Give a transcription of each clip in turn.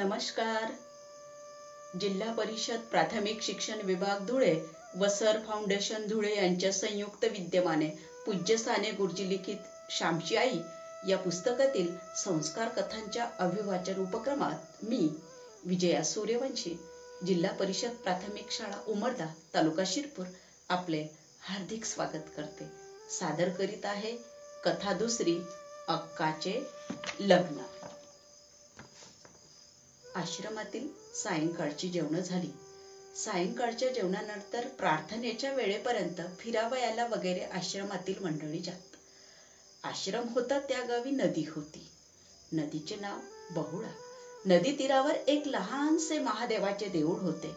नमस्कार. जिल्हा परिषद प्राथमिक शिक्षण विभाग धुळे व सर फाउंडेशन धुळे यांच्या संयुक्त विद्यमाने पूज्य साने गुरुजी लिखित श्यामची आई या पुस्तकातील संस्कार कथांच्या अभिवाचन उपक्रमात मी विजया सूर्यवंशी जिल्हा परिषद प्राथमिक शाळा उमरदा तालुका शिरपूर आपले हार्दिक स्वागत करते. सादर करीत आहे कथा दुसरी अक्काचे लग्न. आश्रमातील सायंकाळची जेवण झाली. सायंकाळच्या जेवणानंतर प्रार्थनेच्या वेळेपर्यंत फिरावयाला वगैरे आश्रमातील मंडळी जात. आश्रम होता त्या गावी नदी होती. नदीचे नाव बहुळा. नदी तीरावर एक लहानसे महादेवाचे देऊळ होते.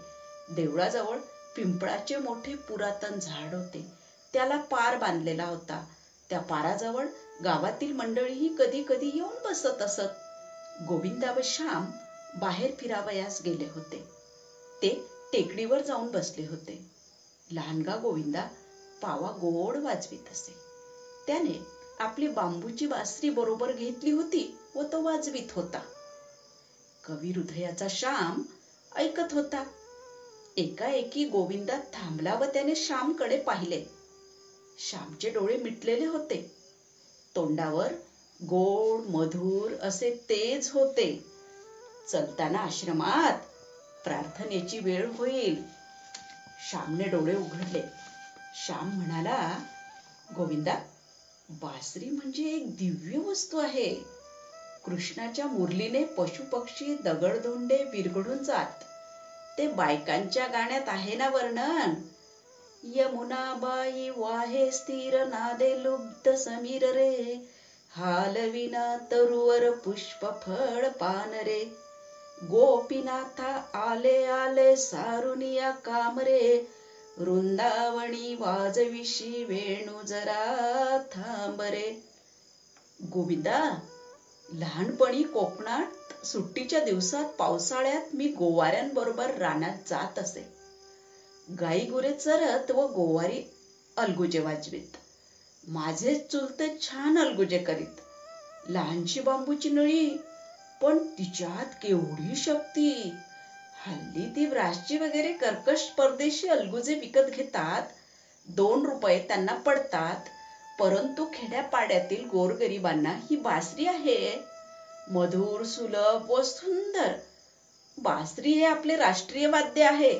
देवळाजवळ पिंपळाचे मोठे पुरातन झाड होते. त्याला पार बांधलेला होता. त्या पाराजवळ गावातील मंडळीही कधी कधी येऊन बसत असत. गोविंदा व श्याम बाहेर फिरावयास गेले होते. ते टेकडीवर जाऊन बसले होते. लहानगा गोविंदा पावा गोड वाजवीत असे. त्याने आपली बांबूची बासरी बरोबर घेतली होती व तो वाजवीत होता. कवी हृदयाचा श्याम ऐकत होता. एकाएकी गोविंदा थांबला व त्याने श्यामकडे पाहिले. श्यामचे डोळे मिटलेले होते. तोंडावर गोड मधुर असे तेज होते. चलताना आश्रमात प्रार्थनेची वेळ होईल. श्यामने डोळे उघडले. श्याम म्हणाला गोविंदा बासरी म्हणजे एक दिव्य वस्तू आहे. कृष्णाच्या मुरलीने पशुपक्षी दगडधोंडे विरघडून जात. ते बायकांच्या गाण्यात आहे ना वर्णन? यमुनाबाई वाहे स्थिर नादे लुब्ध समीर रे. हालविना तरुवर पुष्प फळ पान रे. गोपीनाथा आले आले सारुनिया कामरे. वृंदावणी वाजविशी वेणू जरा थांबरे. गोविंदा लहानपणी कोकणात सुट्टीच्या दिवसात पावसाळ्यात मी गोवाऱ्यांबरोबर रानात जात असे. गाई गुरे चरत व गोवारी अलगुजे वाजवीत. माझे चुलते छान अलगुजे करीत. लहानशी बांबूची नळी पण तिच्यात केवढी शक्ती? हल्ली ती ब्रासची वगैरे कर्कश परदेशी अलगुजे विकत घेतात. दोन रुपये त्यांना पडतात. परंतु खेड्यापाड्यातील गोरगरिबांना ही बासरी आहे. मधुर सुलभ व सुंदर. बासरी हे आपले राष्ट्रीय वाद्य आहे.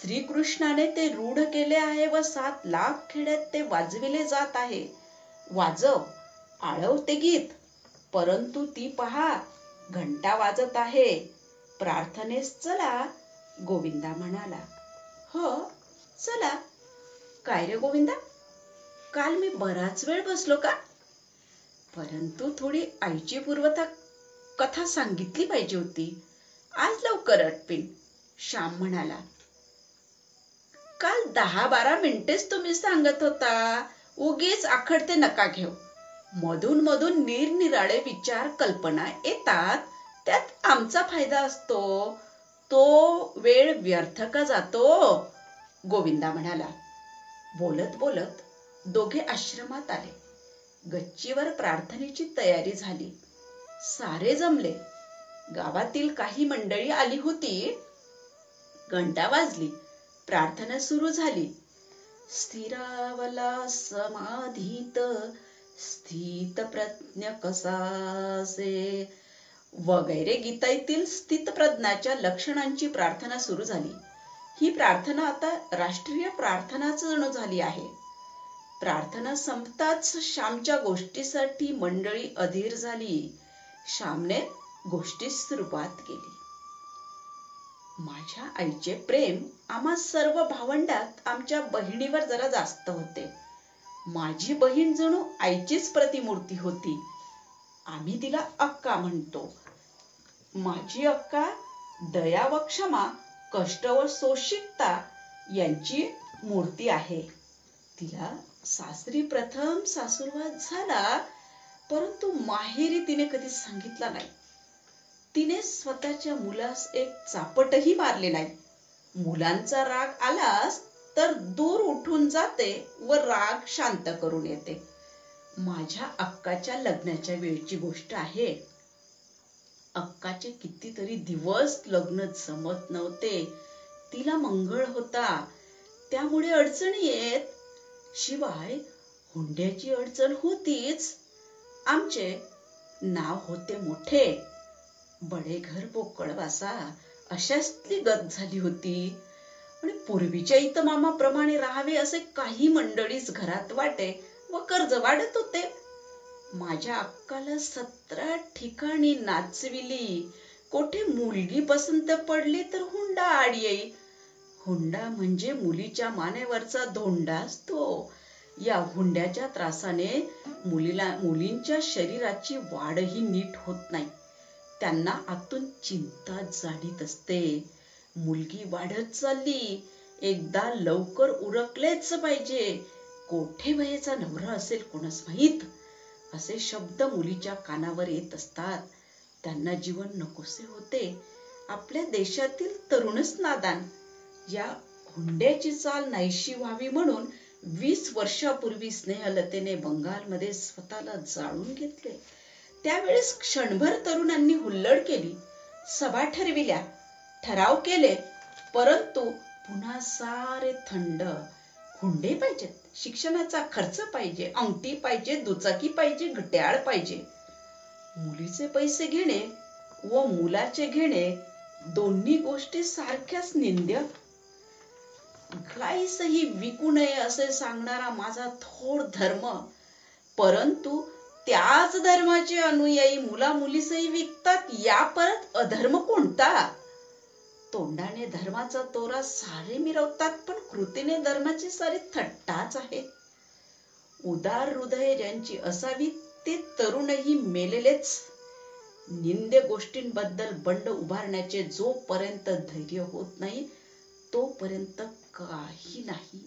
श्रीकृष्णाने ते रूढ केले आहे व सात लाख खेड्यात ते वाजविले जात आहे. वाजव आळव ते गीत. परंतु ती पहा घंटा वाजत आहे. प्रार्थनेस चला गोविंदा म्हणाला. हो चला. काय रे गोविंदा? काल मी बराच वेळ बसलो का? परंतु थोडी आईची पूर्वता कथा सांगितली पाहिजे होती. आज लवकर अटपिन. श्याम म्हणाला. काल दहा बारा मिनिटेच तुम्ही सांगत होता. उगीच आखडते नका घेऊ. मधून मधून निरनिराळे विचार कल्पना येतात. त्यात आमचा फायदा असतो. तो वेळ व्यर्थ का जातो? गोविंदा म्हणाला. बोलत बोलत दोघे आश्रमात आले. गच्चीवर प्रार्थनेची तयारी झाली. सारे जमले. गावातील काही मंडळी आली होती. घंटा वाजली. प्रार्थना सुरू झाली. स्थिरावला समाधीत स्थित प्रज्ञ कसासे वगैरे गीतातील स्थित प्रज्ञाच्या लक्षणांची प्रार्थना सुरू झाली. ही प्रार्थना आता राष्ट्रीय प्रार्थनाच जणू झाली आहे. प्रार्थना संपताच श्यामच्या गोष्टीसाठी मंडळी अधीर झाली. श्यामने गोष्टी सुरुवात केली. माझ्या आईचे प्रेम आम्हा सर्व भावंडात आमच्या बहिणीवर जरा जास्त होते. माझी बहीण जणू आईचीच प्रतिमूर्ती होती. आम्ही तिला अक्का म्हणतो. माझी अक्का दया व क्षमा कष्ट व सोशिकता यांची मूर्ती आहे. तिला सासरी प्रथम सासूरवाद झाला परंतु माहेरी तिने कधी सांगितला नाही. तिने स्वतःच्या मुलास एक चापटही मारले नाही. मुलांचा राग आलास तर दूर उठून जाते व राग शांत करून येते. माझ्या अक्काच्या लग्नाच्या वेळची गोष्ट आहे. अक्काचे कितीतरी दिवस लग्न जमत नव्हते. तिला मंगळ होता. त्यामुळे अडचणी येत. शिवाय हुंड्याची अडचण होतीच. आमचे नाव होते मोठे. बडे घर पोकळवासा अशातली गत झाली होती. आणि पूर्वीच्या इथं मामाप्रमाणे राहावे असे काही मंडळीच घरात वाटे व कर्ज वाढत होते. माझ्या अक्काला सतरा ठिकाणी नाचविली. कोठे मुलगी पसंत पडली तर हुंडा आड येई हुंडा म्हणजे मुलीच्या मानेवरचा धोंडा असतो. या हुंड्याच्या त्रासाने मुलीला मुलींच्या शरीराची वाढही नीट होत नाही. त्यांना आतून चिंता जाणीत असते. मुलगी वाढत चालली. एकदा लवकर उरकलेच पाहिजे. कोठे वयेचा नवरा असेल कोणास माहीत? असे शब्द मुलीच्या कानावर येत असतात. त्यांना जीवन नकोसे होते. आपल्या देशातील तरुणच नादान. या हुंड्याची चाल नाहीशी व्हावी म्हणून वीस वर्षापूर्वी स्नेहलतेने बंगालमध्ये स्वतःला जाळून घेतले. त्यावेळेस क्षणभर तरुणांनी हुल्लड केली. सभा ठरविल्या. ठराव केले. परंतु पुन्हा सारे थंड. हुंडे पाहिजेत. शिक्षणाचा खर्च पाहिजे अंगठी पाहिजे दुचाकी पाहिजे घट्याळ पाहिजे. मुलीचे पैसे घेणे व मुलाचे घेणे दोन्ही गोष्टी सारख्याच निंद्य. काहीसही विकू नये असे सांगणारा माझा थोर धर्म. परंतु त्याच धर्माचे अनुयायी मुला मुलीसही विकतात या परत अधर्म कोणता? तोंडाने धर्माचा तोरा सारे मिरवतात पण कृतीने धर्माची सारी थट्टाच आहे. उदार हृदय ज्यांची असावी ते तरुणही मेलेलेच. निंद गोष्टींबद्दल बंड उभारण्याचे जोपर्यंत धैर्य होत नाही तोपर्यंत काही नाही.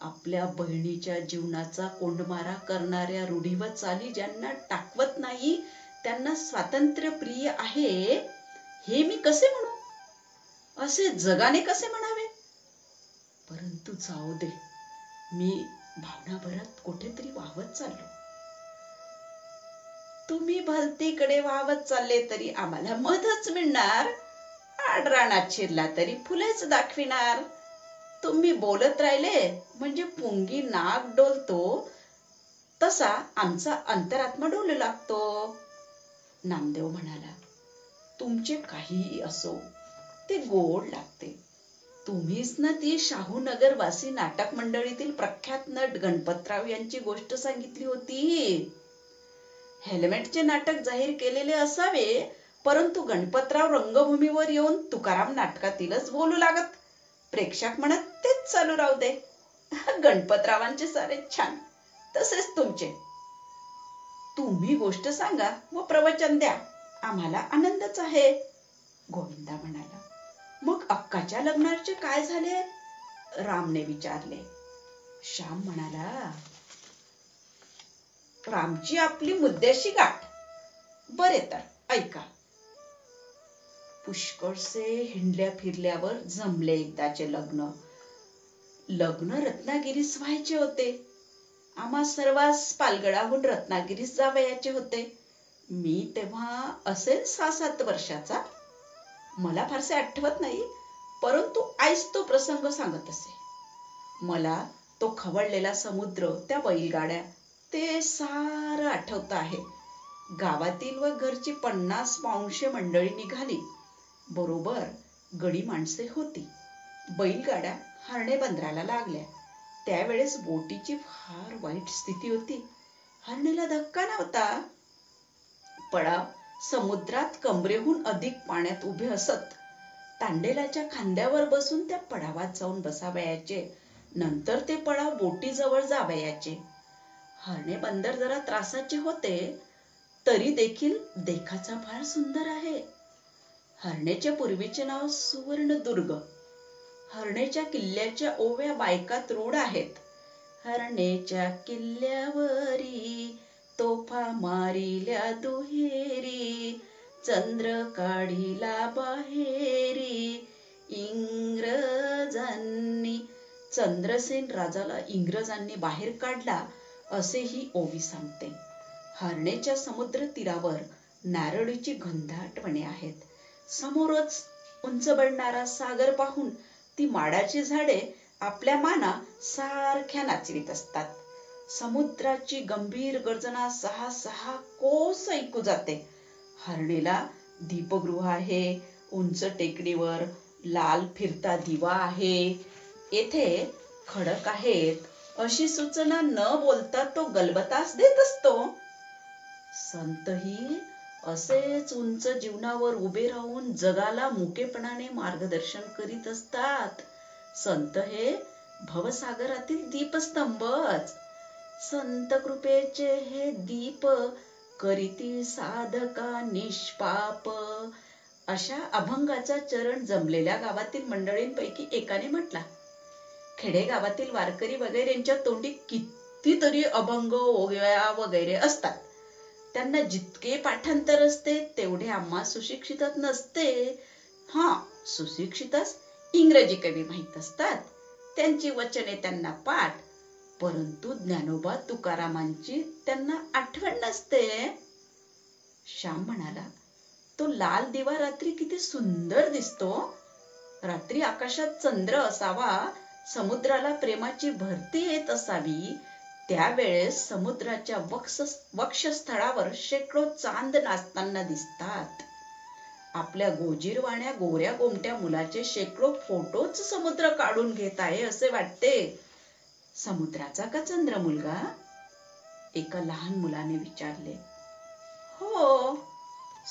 आपल्या बहिणीच्या जीवनाचा कोंडमारा करणाऱ्या रूढी व चाली ज्यांना टाकवत नाही त्यांना स्वातंत्र्य प्रिय आहे हे मी कसे म्हणू असे जगाने कसे म्हणावे? परंतु जाऊ दे. मी भावनाभरात कुठेतरी वाहवत चाललो. तुम्ही भलतीकडे वाहवत चालले तरी आम्हाला मधच मिळणार. आडराणात शिरला तरी फुलेच दाखविणार. तुम्ही बोलत राहिले म्हणजे पुंगी नाक डोलतो. तसा आमचा अंतरात्मा डोलू लागतो. नामदेव म्हणाला तुमचे काहीही असो ते गोड लागते. तुम्हीच ना ती शाहूनगर वासी नाटक मंडळीतील प्रख्यात नट गणपतराव यांची गोष्ट सांगितली होती. हेल्मेटचे नाटक जाहीर केलेले असावे परंतु गणपतराव रंगभूमीवर येऊन तुकाराम नाटकातीलच बोलू लागत. प्रेक्षक म्हणत तेच चालू राहू दे. गणपतरावांचे सारे छान. तसेच तुमचे. तुम्ही गोष्ट सांगा व प्रवचन द्या. आम्हाला आनंदच आहे. गोविंदा म्हणाला मग अक्काच्या लग्नाचे काय झाले? रामने विचारले. श्याम म्हणाला रामची आपली मुद्द्याशी गाठ. बरे तर ऐका. पुष्कळसे हिंडल्या फिरल्यावर जमले एकदाचे लग्न. लग्न रत्नागिरीस व्हायचे होते. आम्हा सर्वांस पालगडाहून रत्नागिरीस जावयाचे होते. मी तेव्हा असेल सहा सात वर्षाचा. मला फारसे आठवत नाही परंतु आईच तो प्रसंग सांगत असे. मला तो खवळलेला समुद्र त्या बैलगाड्या ते सारं आठवत आहे. गावातील व घरची पन्नास पाऊंशे मंडळी निघाली. बरोबर गडी माणसे होती. बैलगाड्या हरणे बंदराला लागल्या. त्यावेळेस बोटीची फार वाईट स्थिती होती. हरणीला धक्का नव्हता. पडाव समुद्रात कमरेहून अधिक पाण्यात उभे असत. तांडेलाच्या खांद्यावर बसून त्या पडावात जाऊन बसावयाचे. नंतर ते पडाव बोटीजवळ जावयाचे. हरणे बंदर जरा त्रासाचे होते तरी देखील देखाचा फार सुंदर आहे. हरणेचे पूर्वीचे नाव सुवर्णदुर्ग. हरणेच्या किल्ल्याच्या ओव्या बायकात रूढ आहेत. हरणेच्या किल्ल्यावरी तोफा मारिल्या दुहेरी चंद्र काढिला बाहेरी. इंग्रजांनी चंद्रसेन राजाला इंग्रजांनी बाहेर काढला असेही ओवी सांगते. हरणेच्या समुद्र तीरावर नारळीची घनदाटपणे आहेत. समोरच उंच बनणारा सागर पाहून ती माडाची झाडे आपल्या माना सारख्या नाचवीत असतात. समुद्राची गंभीर गर्जना सहा सहा कोस ऐकू जाते. हरणीला दीपगृह आहे उंच टेकडीवर लाल फिरता दिवा आहे. येथे खडक आहेत. अशी सूचना न बोलता तो गलबतास देत असतो. संतही असेच उंच जीवनावर उभे राहून जगाला मुकेपणाने मार्गदर्शन करीत असतात. संत हे भवसागरातील दीपस्तंभच. संत कृपेचे हे दीप करीती साधका निष्पाप. अशा अभंगाचा चरण जमलेल्या गावातील मंडळींपैकी एकाने म्हटला खेडेगावातील वारकरी वगैरेंच्या तोंडी कितीतरी अभंग ओव्या वगैरे असतात. त्यांना जितके पाठांतर असते तेवढे आम्हा सुशिक्षितात नसते. हा सुशिक्षितच इंग्रजी कवी माहीत असतात. त्यांची वचने त्यांना पाठ परंतु ज्ञानोबा तुकारामांची त्यांना आठवण नसते. श्याम म्हणाला तो लाल दिवा रात्री किती सुंदर दिसतो. रात्री आकाशात चंद्र असावा समुद्राला प्रेमाची भरती येत असावी. त्यावेळेस समुद्राच्या वक्ष वक्षस्थळावर शेकडो चांद नाचताना दिसतात. आपल्या गोजीरवाण्या गोऱ्या गोमट्या मुलाचे शेकडो फोटोच समुद्र काढून घेत आहे असे वाटते. समुद्राचा का चंद्र मुलगा एका लहान मुलाने विचारले हो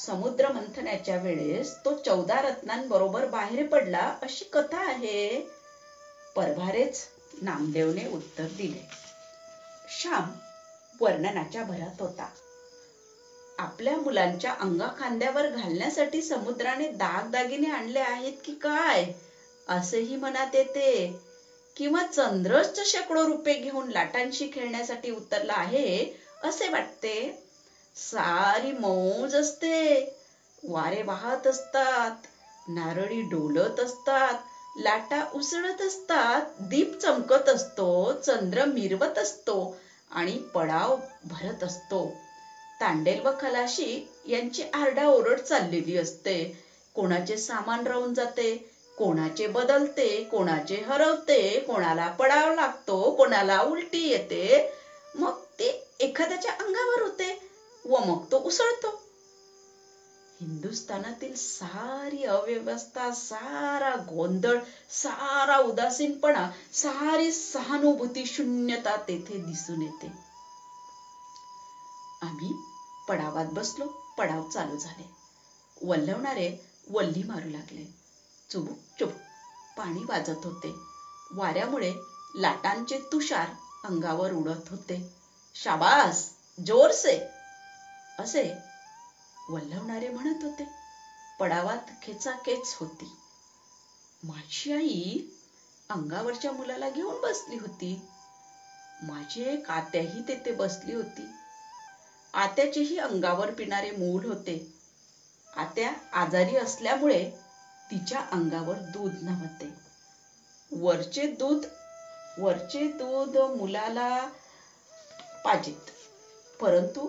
समुद्र मंथनाच्या वेळेस तो चौदा रत्नांबरोबर बाहेर पडला अशी कथा आहे. परभारेच नामदेवने उत्तर दिले श्याम वर्णनाच्या भरात होता. आपल्या मुलांच्या अंगा खांद्यावर घालण्यासाठी समुद्राने दागदागिने आणले आहेत की काय असेही मनात येते. किंवा चंद्रच शेकडो रुपये घेऊन लाटांशी खेळण्यासाठी उतरला आहे असे वाटते. सारी मौज असते. वारे वाहत असतात. नारळी डोलत असतात. लाटा उसळत असतात. दीप चमकत असतो. चंद्र मिरवत असतो. आणि पडाव भरत असतो. तांडेल व खलाशी यांची आरडाओरड चाललेली असते. कोणाचे सामान राहून जाते? कोणाचे बदलते कोणाचे हरवते कोणाला पडाव लागतो कोणाला उलटी येते. मग ते एखाद्याच्या अंगावर होते व मग तो उसळतो. हिंदुस्थानातील सारी अव्यवस्था सारा गोंधळ सारा उदासीनपणा सारी सहानुभूती शून्यता तेथे दिसून येते. आम्ही पडावात बसलो पडाव चालू झाले. वल्लवणारे वल्ली मारू लागले. चुबुक चुबुक पाणी वाजत होते. वाऱ्यामुळे लाटांचे तुषार अंगावर उडत होते. शाबास जोरसे. असे वल्लवणारे म्हणत होते. पडावात खेचाखेच होती. माझी आई अंगावरच्या मुलाला घेऊन बसली होती. माझी एक आत्याही तेथे बसली होती. आत्याचेही अंगावर पिणारे मूल होते. आत्या आजारी असल्यामुळे तिच्या अंगावर दूध नव्हते. वरचे दूध वरचे दूध मुलाला पाजित. परंतु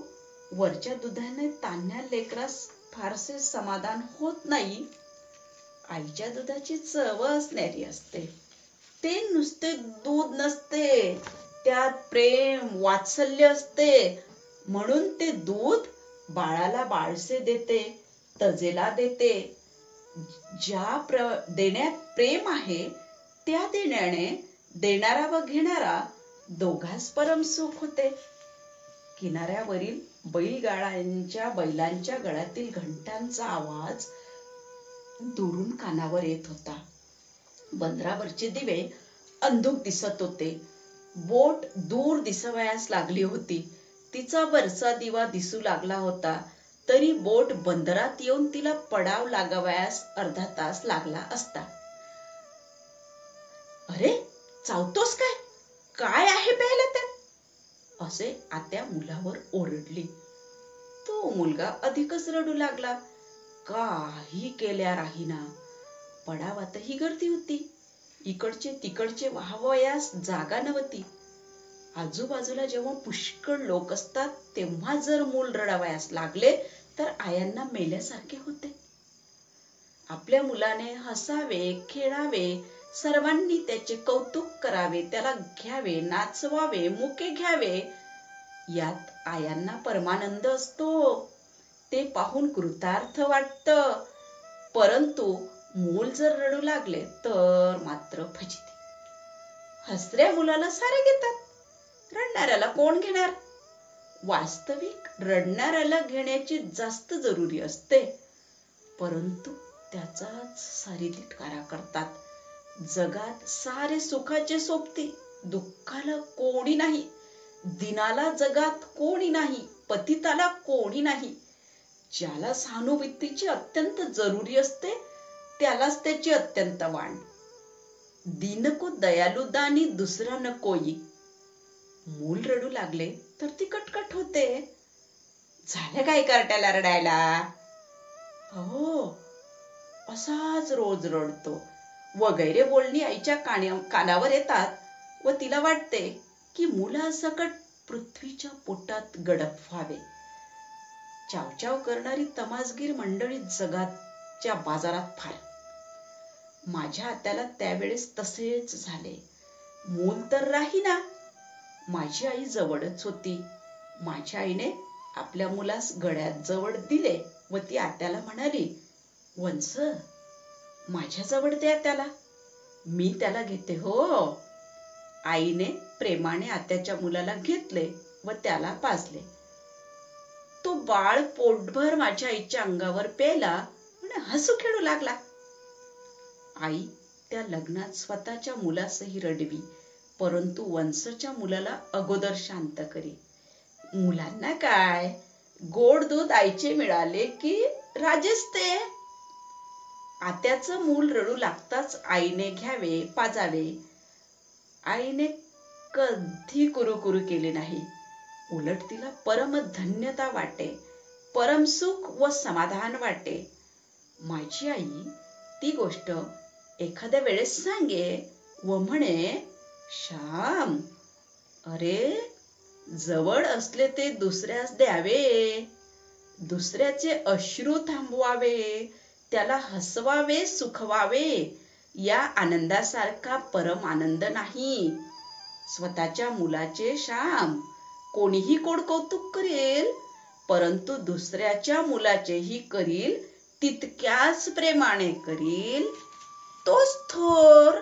वरच्या दुधाने तान्ह्या लेकरास फारसे समाधान होत नाही. आईच्या दुधाची चव असणारी असते. ते नुसते दूध नसते. त्यात प्रेम वात्सल्य असते. म्हणून ते दूध बाळाला बाळसे देते तजेला देते. ज्या प्र देण्यात प्रेम आहे त्या देण्याने देणारा व घेणारा दोघांस परम सुख होते. किनाऱ्यावरील बैलगाड्यांच्या बैलांच्या गळ्यातील घंटांचा आवाज दुरून कानावर येत होता. बंदरावरचे दिवे अंधुक दिसत होते. बोट दूर दिसवयास लागली होती. तिचा वरचा दिवा दिसू लागला होता. तरी बोट बंदरात येऊन तिला पडाव लागावयास अर्धा तास लागला असता. अरे चावतोस काय? काय आहे प्यायला त्यात? असे आत्या मुलावर ओरडली. तो मुलगा अधिकच रडू लागला. काही केल्या राहीना. पडावातही गर्दी होती. इकडचे तिकडचे वाहवयास जागा नव्हती. आजूबाजूला जेव्हा पुष्कळ लोक असतात तेव्हा जर मूल रडावयास लागले तर आयांना मेल्यासारखे होते. आपल्या मुलाने हसावे खेळावे सर्वांनी त्याचे कौतुक करावे त्याला घ्यावे नाचवावे मुके घ्यावे यात आयांना परमानंद असतो. ते पाहून कृतार्थ वाटत. परंतु मूल जर रडू लागले तर मात्र फजिती. हसऱ्या मुलाला सारे घेतात. रडणाऱ्याला कोण घेणार? वास्तविक रडणाऱ्याला घेण्याची जास्त जरुरी असते. परंतु त्याचाच सारी धिटकारा करतात. जगात सारे सुखाचे सोबती दुःखाला कोणी नाही दिनाला जगात कोणी नाही पतिताला कोणी नाही. ज्याला सहानुभूतीची अत्यंत जरुरी असते त्यालाच त्याची अत्यंत वाण. दिन को दयालु दानी दुसरा नकोई मूल रडू लागले तर ती कटकट होते. झालं काय करट्याला रडायला? हो असाच रोज रडतो. वगैरे बोलणी आईच्या कान्या कानावर येतात व तिला वाटते की मुलासकट पृथ्वीच्या पोटात गडप व्हावे. चावचाव करणारी तमासगीर मंडळी जगाच्या बाजारात फार. माझ्या आत्याला त्यावेळेस तसेच झाले. मूल तर राही ना माझी आई जवळच होती. माझ्या आईने आपल्या मुलास गळ्यात जवळ दिले व ती आत्याला म्हणाली वंस माझ्या जवळ द्या त्याला मी त्याला घेते हो. आईने प्रेमाने आत्याच्या मुलाला घेतले व त्याला पाजले. तो बाळ पोटभर माझ्या आईच्या अंगावर पेला आणि हसू खेळू लागला. आई त्या लग्नात स्वतःच्या मुलासही रडवी परंतु वंशच्या मुलाला अगोदर शांत करी. मुलांना काय? गोड दूध आईचे मिळाले की राजेच आत्याचं मूल रडू लागताच आईने घ्यावे पाजावे. आईने कधी कुरु केले नाही. उलट तिला परम धन्यता वाटे परम सुख व समाधान वाटे. माझी आई ती गोष्ट एखाद्या वेळेस सांगे व म्हणे श्याम अरे जवळ असले ते दुसऱ्यास द्यावे. दुसऱ्याचे अश्रू थांबवावे त्याला हसवावे सुखवावे या आनंदासारखा परम आनंद नाही. स्वतःच्या मुलाचे श्याम कोणीही कोड कौतुक करेल परंतु दुसऱ्याच्या मुलाचेही करील तितक्याच प्रेमाने करील तोच थोर